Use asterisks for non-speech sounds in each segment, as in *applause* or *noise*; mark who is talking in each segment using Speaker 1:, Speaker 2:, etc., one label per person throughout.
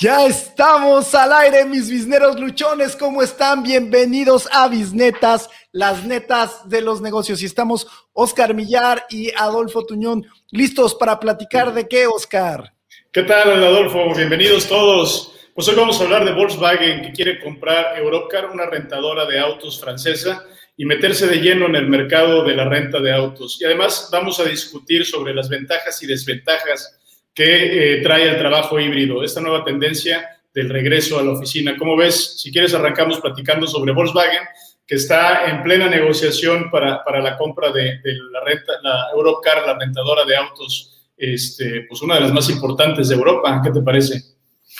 Speaker 1: Ya estamos al aire, mis bisneros luchones. ¿Cómo están? Bienvenidos a Bisnetas, las netas de los negocios. Y estamos Oscar Millar y Adolfo Tuñón listos para platicar de qué, Oscar.
Speaker 2: ¿Qué tal, Adolfo? Bienvenidos todos. Pues hoy vamos a hablar de Volkswagen, que quiere comprar Europcar, una rentadora de autos francesa, y meterse de lleno en el mercado de la renta de autos. Y además vamos a discutir sobre las ventajas y desventajas que eh, trae el trabajo híbrido, esta nueva tendencia del regreso a la oficina. ¿Cómo ves? Si quieres, arrancamos platicando sobre Volkswagen, que está en plena negociación para, para la compra de, la renta, la Europcar, la rentadora de autos, este, pues una de las más importantes de Europa. ¿Qué te parece?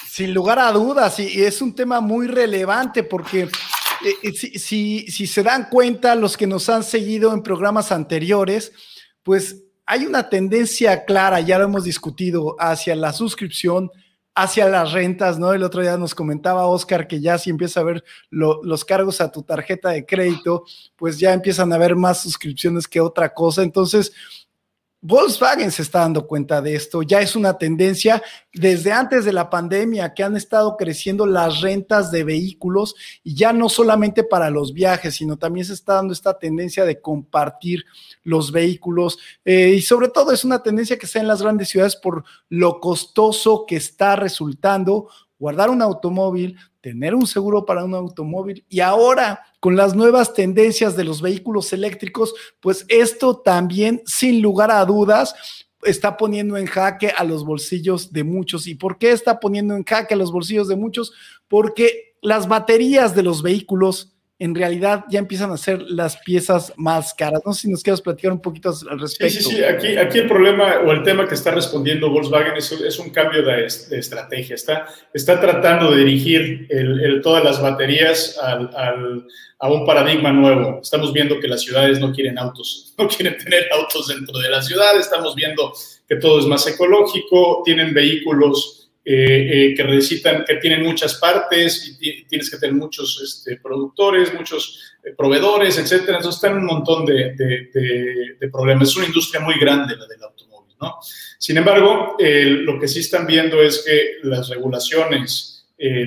Speaker 1: Sin lugar a dudas, y, es un tema muy relevante porque eh, si, si, si se dan cuenta los que nos han seguido en programas anteriores, pues hay una tendencia clara, ya lo hemos discutido, hacia la suscripción, hacia las rentas, ¿no? El otro día nos comentaba Oscar que ya si empieza a ver los cargos a tu tarjeta de crédito, pues ya empiezan a haber más suscripciones que otra cosa. Entonces, Volkswagen se está dando cuenta de esto, ya es una tendencia. Desde antes de la pandemia que han estado creciendo las rentas de vehículos y ya no solamente para los viajes, sino también se está dando esta tendencia de compartir los vehículos. Eh, y sobre todo es una tendencia que está en las grandes ciudades por lo costoso que está resultando. Guardar un automóvil, tener un seguro para un automóvil y ahora con las nuevas tendencias de los vehículos eléctricos, pues esto también, sin lugar a dudas, está poniendo en jaque a los bolsillos de muchos. ¿Y por qué está poniendo en jaque a los bolsillos de muchos? Porque las baterías de los vehículos en realidad ya empiezan a ser las piezas más caras. No sé si nos quieres platicar un poquito al respecto.
Speaker 2: Sí, sí, sí. Aquí, aquí el problema o el tema que está respondiendo Volkswagen es, es un cambio de, estrategia. Está, está tratando de dirigir el, todas las baterías al, al, a un paradigma nuevo. Estamos viendo que las ciudades no quieren autos, *laughs* no quieren tener autos dentro de la ciudad. Estamos viendo que todo es más ecológico, tienen vehículos eh, eh, que necesitan, que tienen muchas partes y tienes que tener muchos este, productores, muchos eh, proveedores, etcétera. Entonces están un montón de, de, problemas. Es una industria muy grande la del automóvil, ¿no? Sin embargo, lo que sí están viendo es que las regulaciones,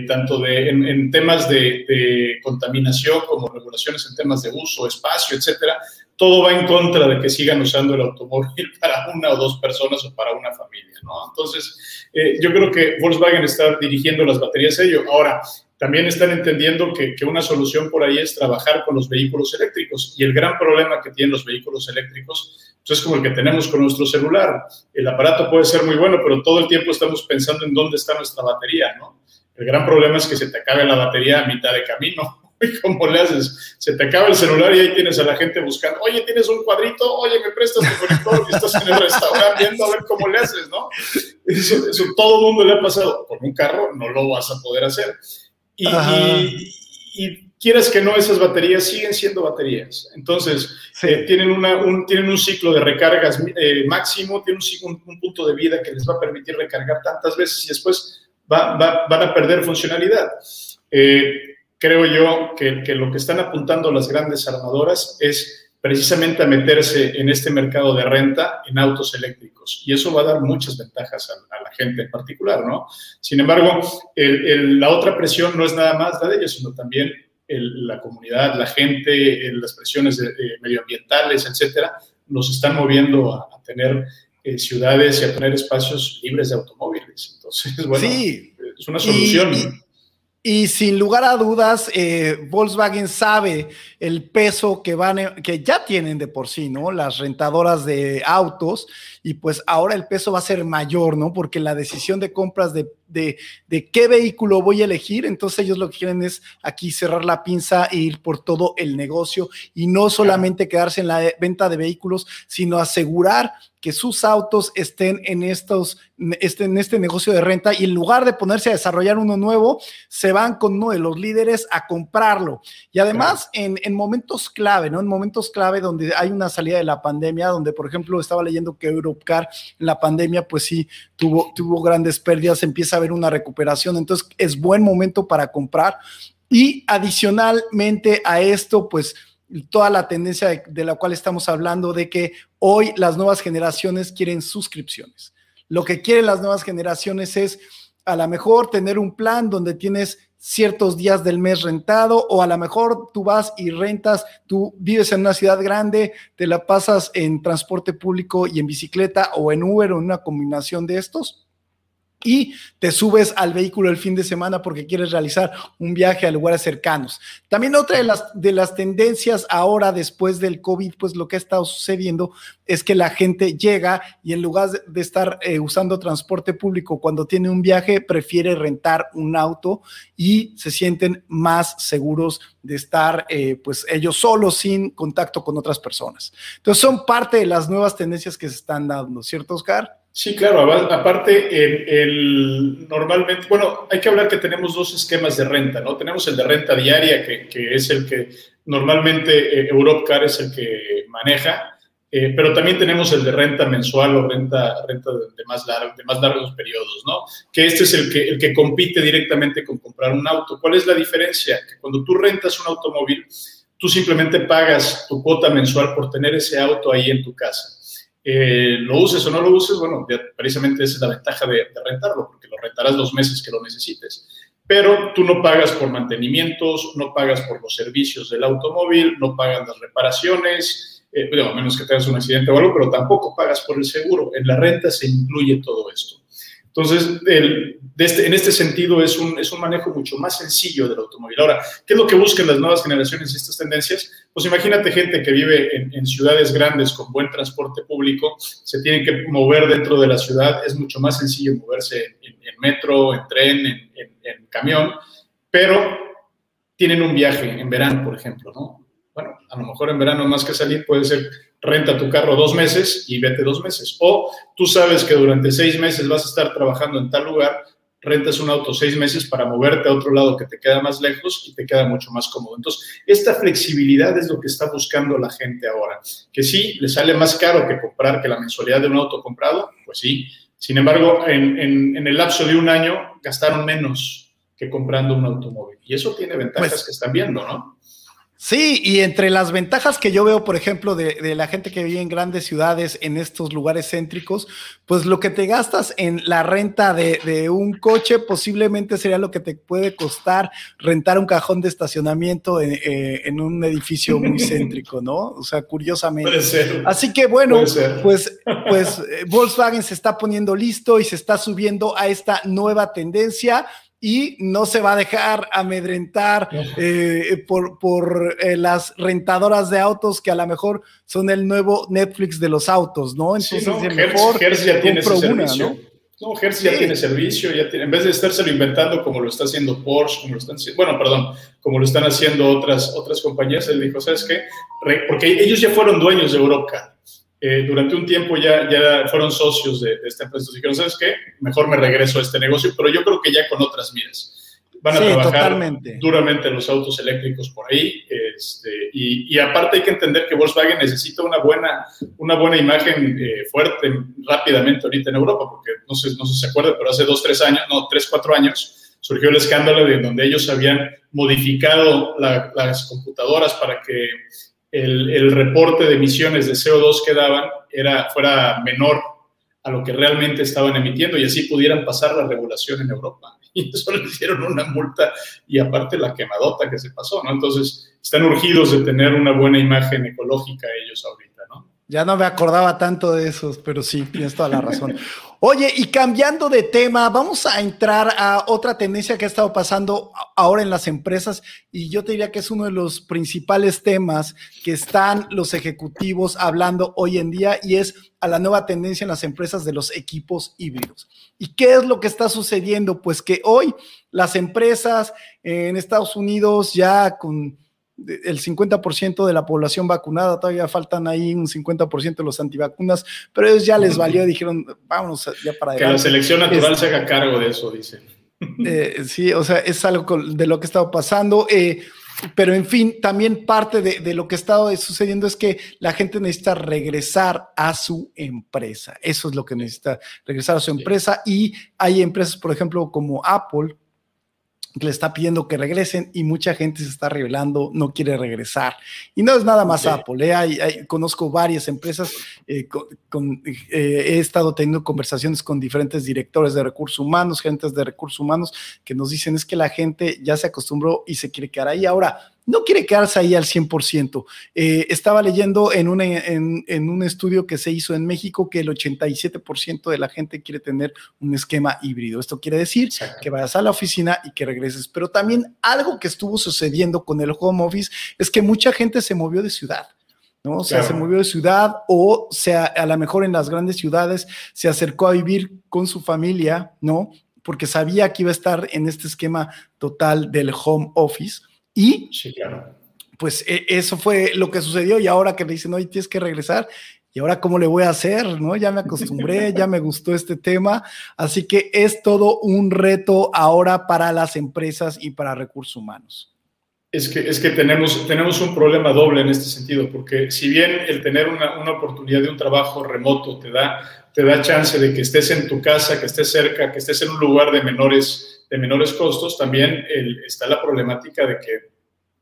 Speaker 2: tanto de, en, temas de, contaminación como regulaciones en temas de uso, espacio, etcétera, todo va en contra de que sigan usando el automóvil *laughs* para una o dos personas o para una familia, ¿no? Entonces, eh, yo creo que Volkswagen está dirigiendo las baterías a ello. Ahora, también están entendiendo que, que, una solución por ahí es trabajar con los vehículos eléctricos. Y el gran problema que tienen los vehículos eléctricos pues es como el que tenemos con nuestro celular. El aparato puede ser muy bueno, pero todo el tiempo estamos pensando en dónde está nuestra batería, ¿no? El gran problema es que se te acabe la batería a mitad de camino. *laughs* ¿Cómo le haces? Se te acaba el celular y ahí tienes a la gente buscando, oye, tienes un cuadrito, oye, me prestas tu conector y estás en el restaurante viendo a ver cómo le haces, ¿no? Eso, eso todo el mundo le ha pasado. Con un carro no lo vas a poder hacer. Y, y, quieres que no, esas baterías siguen siendo baterías. Entonces, eh, tienen, una, un, tienen un ciclo de recargas eh, máximo, tienen un, un, punto de vida que les va a permitir recargar tantas veces y después va, va, van a perder funcionalidad. Eh, creo yo que, lo que están apuntando las grandes armadoras es precisamente a meterse en este mercado de renta en autos eléctricos. Y eso va a dar muchas ventajas a, la gente en particular, ¿no? Sin embargo, la otra presión no es nada más la de ellos, sino también la comunidad, la gente, las presiones medioambientales, etcétera, nos están moviendo a, tener eh, ciudades y a tener espacios libres de automóviles. Entonces, *laughs* bueno, es una solución.
Speaker 1: Y sin lugar a dudas, eh, Volkswagen sabe el peso que van, que ya tienen de por sí, ¿no? Las rentadoras de autos, y pues ahora el peso va a ser mayor, ¿no? Porque la decisión de compras de, de, de qué vehículo voy a elegir, entonces ellos lo que quieren es aquí cerrar la pinza e ir por todo el negocio y no solamente quedarse en la venta de vehículos, sino asegurar que sus autos estén en, estos, estén en este negocio de renta y en lugar de ponerse a desarrollar uno nuevo, se van con uno de los líderes a comprarlo. Y además en, en, momentos clave, ¿no? En momentos clave donde hay una salida de la pandemia, donde por ejemplo estaba leyendo que Europcar en la pandemia pues sí tuvo, tuvo grandes pérdidas, empieza a una recuperación, entonces es buen momento para comprar. Y adicionalmente a esto, pues toda la tendencia de, la cual estamos hablando de que hoy las nuevas generaciones quieren suscripciones. Lo que quieren las nuevas generaciones es a lo mejor tener un plan donde tienes ciertos días del mes rentado o a lo mejor tú vas y rentas, tú vives en una ciudad grande, te la pasas en transporte público y en bicicleta o en Uber o en una combinación de estos y te subes al vehículo el fin de semana porque quieres realizar un viaje a lugares cercanos. También otra de las, de las tendencias ahora después del COVID, pues lo que ha estado sucediendo es que la gente llega y en lugar de estar eh, usando transporte público cuando tiene un viaje, prefiere rentar un auto y se sienten más seguros de estar eh, pues ellos solos sin contacto con otras personas. Entonces son parte de las nuevas tendencias que se están dando, ¿cierto, Oscar?
Speaker 2: Sí, claro. Aparte, el, normalmente, bueno, hay que hablar que tenemos dos esquemas de renta, ¿no? Tenemos el de renta diaria, que, es el que normalmente eh, Europcar es el que maneja, eh, pero también tenemos el de renta mensual o renta, renta de, más de más largos periodos, ¿no? Que este es el que, el que compite directamente con comprar un auto. ¿Cuál es la diferencia? Que cuando tú rentas un automóvil, tú simplemente pagas tu cuota mensual por tener ese auto ahí en tu casa eh, lo uses o no lo uses, bueno, precisamente esa es la ventaja de, rentarlo, porque lo rentarás los meses que lo necesites. Pero tú no pagas por mantenimientos, no pagas por los servicios del automóvil, no pagas las reparaciones, eh, a menos que tengas un accidente o algo, pero tampoco pagas por el seguro. En la renta se incluye todo esto. Entonces, este, en este sentido es un, es un manejo mucho más sencillo del automóvil. Ahora, ¿qué es lo que buscan las nuevas generaciones y estas tendencias? Pues imagínate gente que vive en, ciudades grandes con buen transporte público, se tienen que mover dentro de la ciudad, es mucho más sencillo moverse en, metro, en tren, en, camión, pero tienen un viaje en verano, por ejemplo, ¿no? Bueno, a lo mejor en verano más que salir puede ser renta tu carro dos meses y vete dos meses. O tú sabes que durante seis meses vas a estar trabajando en tal lugar, rentas un auto seis meses para moverte a otro lado que te queda más lejos y te queda mucho más cómodo. Entonces, esta flexibilidad es lo que está buscando la gente ahora. Que sí, le sale más caro que comprar que la mensualidad de un auto comprado, pues sí. Sin embargo, en, en, el lapso de un año gastaron menos que comprando un automóvil. Y eso tiene ventajas pues que están viendo, ¿no?
Speaker 1: Sí, y entre las ventajas que yo veo, por ejemplo, de, la gente que vive en grandes ciudades, en estos lugares céntricos, pues lo que te gastas en la renta de, un coche posiblemente sería lo que te puede costar rentar un cajón de estacionamiento en, eh, un edificio muy *laughs* céntrico, ¿no? O sea, curiosamente. Puede ser. Así que bueno, pues, pues eh, Volkswagen se está poniendo listo y se está subiendo a esta nueva tendencia y no se va a dejar amedrentar eh, por, por eh, las rentadoras de autos que a lo mejor son el nuevo Netflix de los autos, ¿no?
Speaker 2: Entonces, sí, mejor ya tiene servicio. ¿no? No, Hertz ya tiene servicio, ya tiene, en vez de estárselo inventando como lo está haciendo Porsche, como lo están bueno, perdón, como lo están haciendo otras, otras compañías, él dijo, ¿sabes qué? porque ellos ya fueron dueños de Europa. Eh, durante un tiempo ya, ya fueron socios de, esta empresa. Que, ¿sabes qué? Mejor me regreso a este negocio, pero yo creo que ya con otras miras. Van a trabajar duramente los autos eléctricos por ahí. Este, y, aparte hay que entender que Volkswagen necesita una buena, una buena imagen eh, fuerte rápidamente ahorita en Europa, porque no sé, no sé si se acuerdan, pero hace dos, tres años, no, tres, cuatro años, surgió el escándalo de donde ellos habían modificado las computadoras para que el, reporte de emisiones de CO2 que daban era, fuera menor a lo que realmente estaban emitiendo y así pudieran pasar la regulación en Europa. *laughs* Y eso le hicieron una multa y aparte la quemadota que se pasó, ¿no? Entonces, están urgidos de tener una buena imagen ecológica ellos ahorita, ¿no?
Speaker 1: Ya no me acordaba tanto de esos, pero sí, tienes toda la razón. *laughs* Oye, y cambiando de tema, vamos a entrar a otra tendencia que ha estado pasando ahora en las empresas y yo te diría que es uno de los principales temas que están los ejecutivos hablando hoy en día y es a la nueva tendencia en las empresas de los equipos híbridos. ¿Y qué es lo que está sucediendo? Pues que hoy las empresas en Estados Unidos ya con el 50% de la población vacunada, todavía faltan ahí un 50% de los antivacunas, pero ellos ya les valió, dijeron, vámonos ya para
Speaker 2: adelante. Que la selección natural se haga cargo de eso, dicen.
Speaker 1: Eh, sí, o sea, es algo de lo que ha estado pasando. Eh, pero en fin, también parte de, lo que ha estado sucediendo es que la gente necesita regresar a su empresa. Eso es lo que necesita, regresar a su empresa. Y hay empresas, por ejemplo, como Apple, que le está pidiendo que regresen y mucha gente se está revelando, no quiere regresar. Y no es nada más Apple, ¿eh? conozco varias empresas, eh, con, eh, he estado teniendo conversaciones con diferentes directores de recursos humanos, gentes de recursos humanos, que nos dicen es que la gente ya se acostumbró y se quiere quedar ahí. Ahora, no quiere quedarse ahí al 100%. Eh, estaba leyendo en, en, un estudio que se hizo en México que el 87% de la gente quiere tener un esquema híbrido. Esto quiere decir que vayas a la oficina y que regreses. Pero también algo que estuvo sucediendo con el home office es que mucha gente se movió de ciudad. ¿no? O sea, se movió de ciudad o sea, a lo mejor en las grandes ciudades se acercó a vivir con su familia, ¿no? Porque sabía que iba a estar en este esquema total del home office y pues e, eso fue lo que sucedió y ahora que le dicen, oye, tienes que regresar, y ahora cómo le voy a hacer, ¿no? Ya me acostumbré, *laughs* ya me gustó este tema, así que es todo un reto ahora para las empresas y para recursos humanos.
Speaker 2: Es que, es que tenemos, tenemos un problema doble en este sentido, porque si bien el tener una, una, oportunidad de un trabajo remoto te da, te da chance de que estés en tu casa, que estés cerca, que estés en un lugar de menores de menores costos, también está la problemática de que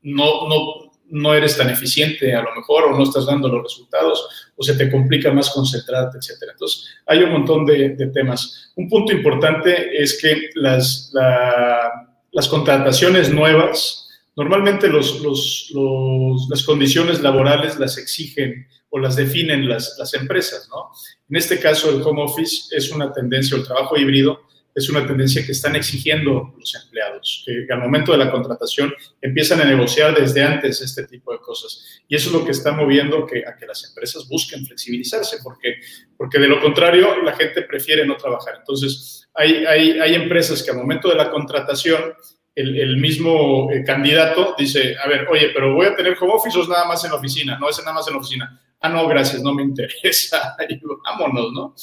Speaker 2: no, no, no eres tan eficiente a lo mejor o no estás dando los resultados o se te complica más concentrarte, etc. Entonces, hay un montón de, temas. Un punto importante es que las, las contrataciones nuevas, normalmente los, los, las condiciones laborales las exigen o las definen las, las empresas, ¿no? En este caso, el home office es una tendencia, el trabajo híbrido es una tendencia que están exigiendo los empleados, que, al momento de la contratación empiezan a negociar desde antes este tipo de cosas. Y eso es lo que está moviendo que, a que las empresas busquen flexibilizarse, porque, porque de lo contrario la gente prefiere no trabajar. Entonces, hay, hay, hay empresas que al momento de la contratación el, el, mismo eh, candidato dice, a ver, oye, pero voy a tener home office o es nada más en la oficina, no es nada más en la oficina. Ah, no, gracias, no me interesa. *laughs* vámonos, ¿no?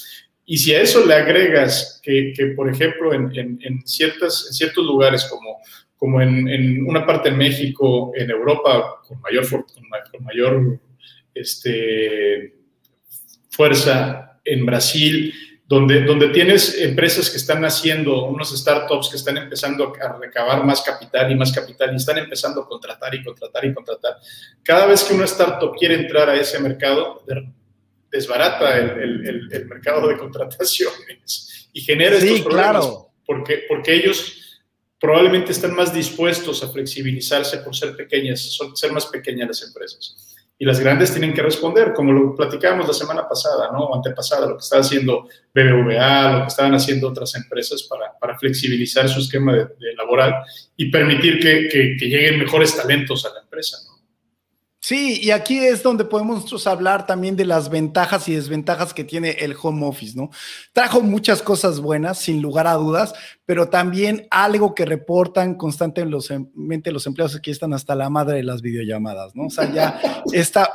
Speaker 2: Y si a eso le agregas que, que por ejemplo, en, en, en, ciertas, en ciertos lugares como, como en, en, una parte de México, en Europa, con mayor, con mayor este, fuerza, en Brasil, donde, donde tienes empresas que están haciendo, unos startups que están empezando a recabar más capital y más capital y están empezando a contratar y contratar y contratar. Cada vez que una startup quiere entrar a ese mercado, desbarata el, el, mercado de contrataciones y genera estos problemas. Claro. Porque, porque ellos probablemente están más dispuestos a flexibilizarse por ser pequeñas, ser más pequeñas las empresas. Y las grandes tienen que responder, como lo platicábamos la semana pasada, ¿no? O antepasada, lo que estaba haciendo BBVA, lo que estaban haciendo otras empresas para, para flexibilizar su esquema de, laboral y permitir que, que, que lleguen mejores talentos a la empresa, ¿no?
Speaker 1: Sí, y aquí es donde podemos hablar también de las ventajas y desventajas que tiene el home office, ¿no? Trajo muchas cosas buenas, sin lugar a dudas, pero también algo que reportan constantemente los empleados que están hasta la madre de las videollamadas, ¿no? O sea, ya *laughs* está,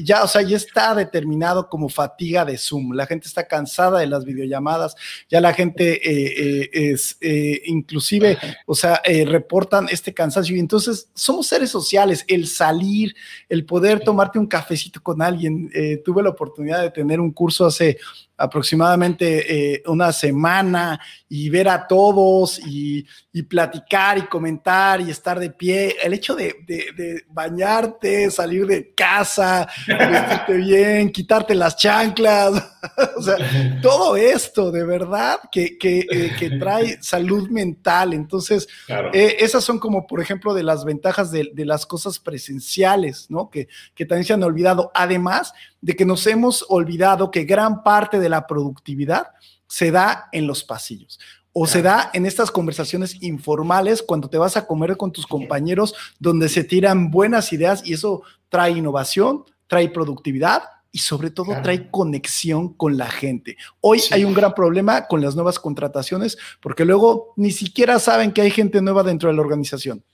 Speaker 1: ya, o sea, ya está determinado como fatiga de Zoom. La gente está cansada de las videollamadas, ya la gente eh, eh, es, eh, inclusive, o sea, reportan este cansancio. Y entonces somos seres sociales, el salir, el poder tomarte un cafecito con alguien. tuve la oportunidad de tener un curso hace aproximadamente eh, una semana y ver a todos y, platicar y comentar y estar de pie. El hecho de, bañarte, salir de casa, vestirte bien, quitarte las chanclas, *laughs* o sea, todo esto de verdad que, eh, trae salud mental. Entonces, eh, esas son como, por ejemplo, de las ventajas de, las cosas presenciales, ¿no? Que, que también se han olvidado. Además, de que nos hemos olvidado que gran parte de la productividad se da en los pasillos o se da en estas conversaciones informales cuando te vas a comer con tus compañeros donde se tiran buenas ideas y eso trae innovación, trae productividad y sobre todo trae conexión con la gente. Hoy hay un gran problema con las nuevas contrataciones porque luego ni siquiera saben que hay gente nueva dentro de la organización.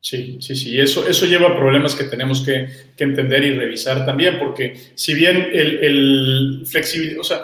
Speaker 2: Sí, sí, sí. Eso, eso lleva a problemas que tenemos que, entender y revisar también, porque si bien el, el flexibilidad, o sea,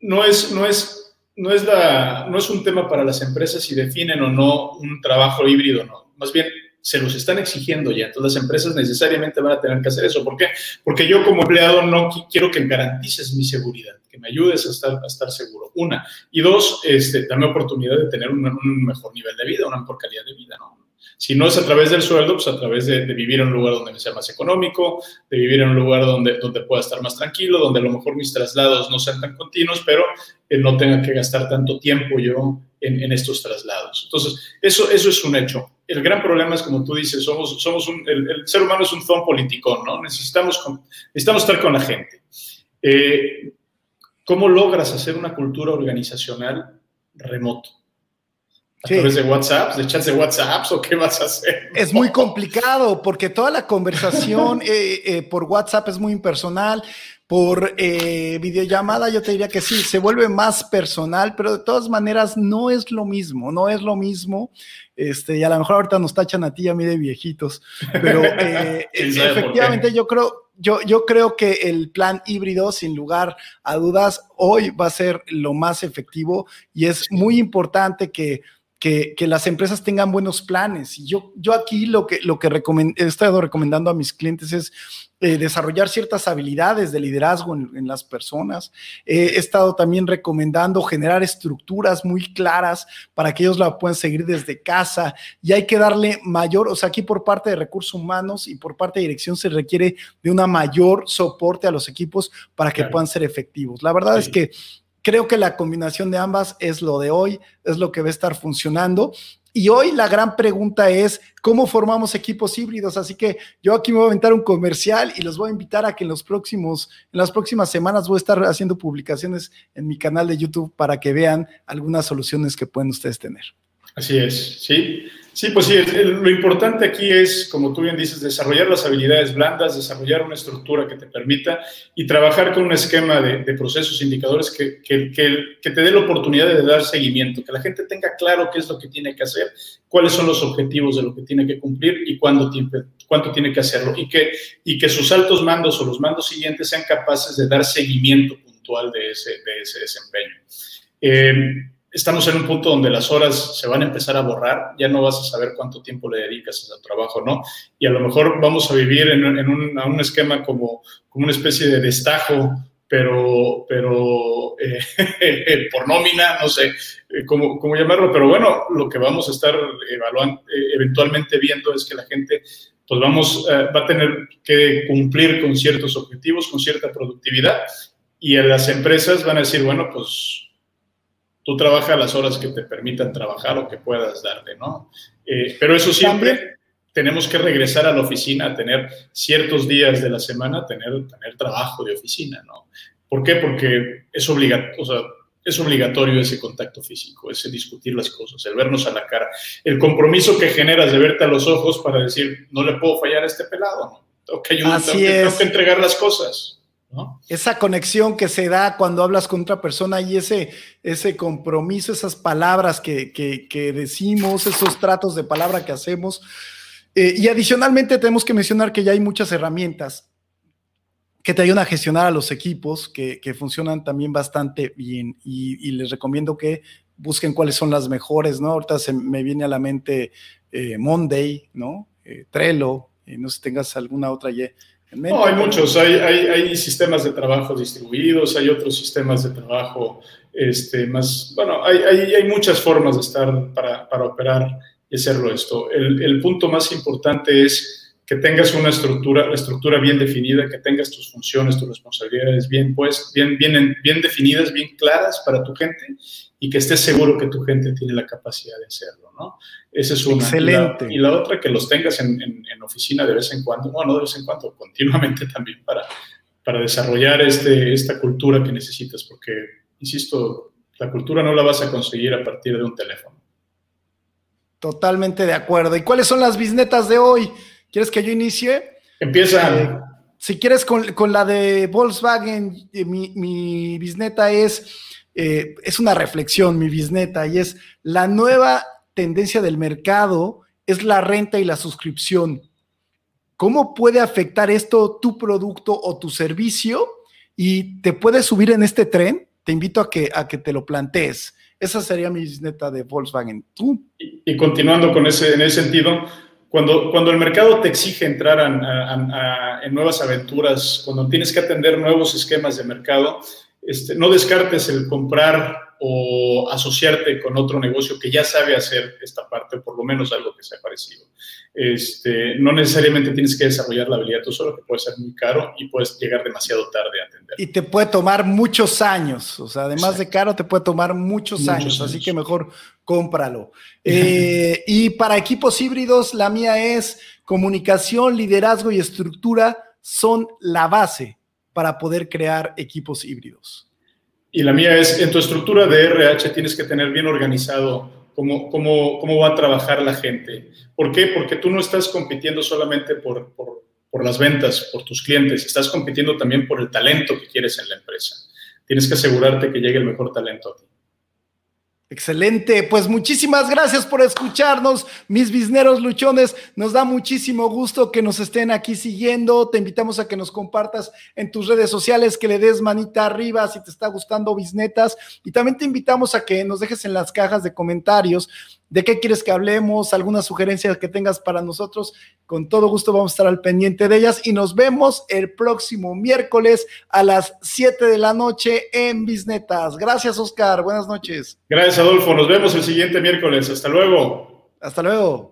Speaker 2: no es, no es, no es la, no es un tema para las empresas si definen o no un trabajo híbrido, no. Más bien se los están exigiendo ya. Entonces las empresas necesariamente van a tener que hacer eso. ¿Por qué? Porque yo como empleado no quiero que garantices mi seguridad, que me ayudes a estar, a estar seguro. Una. Y dos, este, dame oportunidad de tener un, un mejor nivel de vida, una mejor calidad de vida, ¿no? Si no es a través del sueldo, pues a través de, vivir en un lugar donde me sea más económico, de vivir en un lugar donde, donde pueda estar más tranquilo, donde a lo mejor mis traslados no sean tan continuos, pero no tenga que gastar tanto tiempo yo en, estos traslados. Entonces, eso, eso es un hecho. El gran problema es, como tú dices, somos, somos un, el, ser humano es un zon político, ¿no? Necesitamos, necesitamos estar con la gente. Eh, ¿Cómo logras hacer una cultura organizacional remoto? ¿A través de WhatsApp? ¿De chats de WhatsApp o qué vas a hacer?
Speaker 1: Es muy complicado porque toda la conversación *laughs* eh, eh, por WhatsApp es muy impersonal. Por eh, videollamada yo te diría que sí, se vuelve más personal, pero de todas maneras no es lo mismo, no es lo mismo. Este, y a lo mejor ahorita nos tachan a ti y a mí de viejitos, pero *laughs* efectivamente yo creo, yo, yo creo que el plan híbrido, sin lugar a dudas, hoy va a ser lo más efectivo y es muy importante que que, las empresas tengan buenos planes. Y yo, yo aquí lo que, lo que he estado recomendando a mis clientes es eh, desarrollar ciertas habilidades de liderazgo en, las personas. he estado también recomendando generar estructuras muy claras para que ellos la puedan seguir desde casa y hay que darle mayor, o sea, aquí por parte de recursos humanos y por parte de dirección se requiere de una mayor soporte a los equipos para que puedan ser efectivos. La verdad es que Creo que la combinación de ambas es lo de hoy, es lo que va a estar funcionando. Y hoy la gran pregunta es, ¿cómo formamos equipos híbridos? Así que yo aquí me voy a aventar un comercial y los voy a invitar a que en, los próximos, en las próximas semanas voy a estar haciendo publicaciones en mi canal de YouTube para que vean algunas soluciones que pueden ustedes tener.
Speaker 2: Así es, sí. Sí, pues sí, lo importante aquí es, como tú bien dices, desarrollar las habilidades blandas, desarrollar una estructura que te permita y trabajar con un esquema de, procesos, indicadores que, que, que, te dé la oportunidad de dar seguimiento, que la gente tenga claro qué es lo que tiene que hacer, cuáles son los objetivos de lo que tiene que cumplir y cuándo tiene, cuánto tiene que hacerlo y que, y que sus altos mandos o los mandos siguientes sean capaces de dar seguimiento puntual de ese, de ese desempeño. Eh, estamos en un punto donde las horas se van a empezar a borrar, ya no vas a saber cuánto tiempo le dedicas a tu trabajo, ¿no? Y a lo mejor vamos a vivir en, un, esquema como, una especie de destajo, pero, eh, *laughs* por nómina, no sé eh, cómo, llamarlo, pero bueno, lo que vamos a estar evaluando, eh, eventualmente viendo es que la gente pues vamos, va a tener que cumplir con ciertos objetivos, con cierta productividad, y las empresas van a decir, bueno, pues tú trabajas las horas que te permitan trabajar o que puedas darte, ¿no? Eh, pero eso siempre tenemos que regresar a la oficina, a tener ciertos días de la semana, tener, tener trabajo de oficina, ¿no? ¿Por qué? Porque es, o sea, es obligatorio ese contacto físico, ese discutir las cosas, el vernos a la cara, el compromiso que generas de verte a los ojos para decir, no le puedo fallar a este pelado, ¿no? Tengo que ayudar, tengo que entregar las cosas.
Speaker 1: Esa conexión que se da cuando hablas con otra persona y ese, ese compromiso, esas palabras que, decimos, esos tratos de palabra que hacemos. Eh, y adicionalmente tenemos que mencionar que ya hay muchas herramientas que te ayudan a gestionar a los equipos, que, funcionan también bastante bien. Y, les recomiendo que busquen cuáles son las mejores, ¿no? Ahorita se me viene a la mente eh, Monday, ¿no? Eh, Trello, no sé si tengas alguna otra
Speaker 2: no, hay muchos, hay, sistemas de trabajo distribuidos, hay otros sistemas de trabajo este, más, bueno, hay, muchas formas de estar para, operar y hacerlo esto. El, punto más importante es que tengas una estructura, la estructura bien definida, que tengas tus funciones, tus responsabilidades bien, pues, bien definidas, bien claras para tu gente y que estés seguro que tu gente tiene la capacidad de hacerlo, ¿no? Esa es una.
Speaker 1: Excelente.
Speaker 2: Y la, otra, que los tengas en, en, oficina de vez en cuando, no, no de vez en cuando, continuamente también para, para desarrollar este, esta cultura que necesitas, porque, insisto, la cultura no la vas a conseguir a partir de un teléfono.
Speaker 1: Totalmente de acuerdo. ¿Y cuáles son las bisnetas de hoy? ¿Quieres que yo inicie?
Speaker 2: Empieza.
Speaker 1: Eh, si quieres con, con, la de Volkswagen, eh, mi, mi bisneta es eh, es una reflexión, mi bisneta, y es la nueva tendencia del mercado es la renta y la suscripción. ¿Cómo puede afectar esto tu producto o tu servicio? Y te puedes subir en este tren. Te invito a que, a que te lo plantees. Esa sería mi bisneta de Volkswagen.
Speaker 2: Y, continuando con ese, en ese sentido, cuando, cuando el mercado te exige entrar en nuevas aventuras, cuando tienes que atender nuevos esquemas de mercado, este, no descartes el comprar o asociarte con otro negocio que ya sabe hacer esta parte, o por lo menos algo que sea parecido. Este, no necesariamente tienes que desarrollar la habilidad tú solo, que puede ser muy caro y puedes llegar demasiado tarde a atender.
Speaker 1: Y te puede tomar muchos años, o sea, además de caro, te puede tomar muchos, años, así que mejor cómpralo. *laughs* Eh, y para equipos híbridos, la mía es comunicación, liderazgo y estructura son la base para poder crear equipos híbridos.
Speaker 2: Y la mía es, en tu estructura de RH tienes que tener bien organizado cómo, cómo, cómo va a trabajar la gente. ¿Por qué? Porque tú no estás compitiendo solamente por, por, por las ventas, por tus clientes, estás compitiendo también por el talento que quieres en la empresa. Tienes que asegurarte que llegue el mejor talento a ti.
Speaker 1: Excelente, pues muchísimas gracias por escucharnos, mis bisneros luchones. Nos da muchísimo gusto que nos estén aquí siguiendo. Te invitamos a que nos compartas en tus redes sociales, que le des manita arriba si te está gustando Bisnetas. Y también te invitamos a que nos dejes en las cajas de comentarios de qué quieres que hablemos, algunas sugerencias que tengas para nosotros. Con todo gusto vamos a estar al pendiente de ellas y nos vemos el próximo miércoles a las 7 de la noche en Bisnetas. Gracias, Oscar. Buenas noches.
Speaker 2: Gracias, Adolfo. Nos vemos el siguiente miércoles. Hasta luego.
Speaker 1: Hasta luego.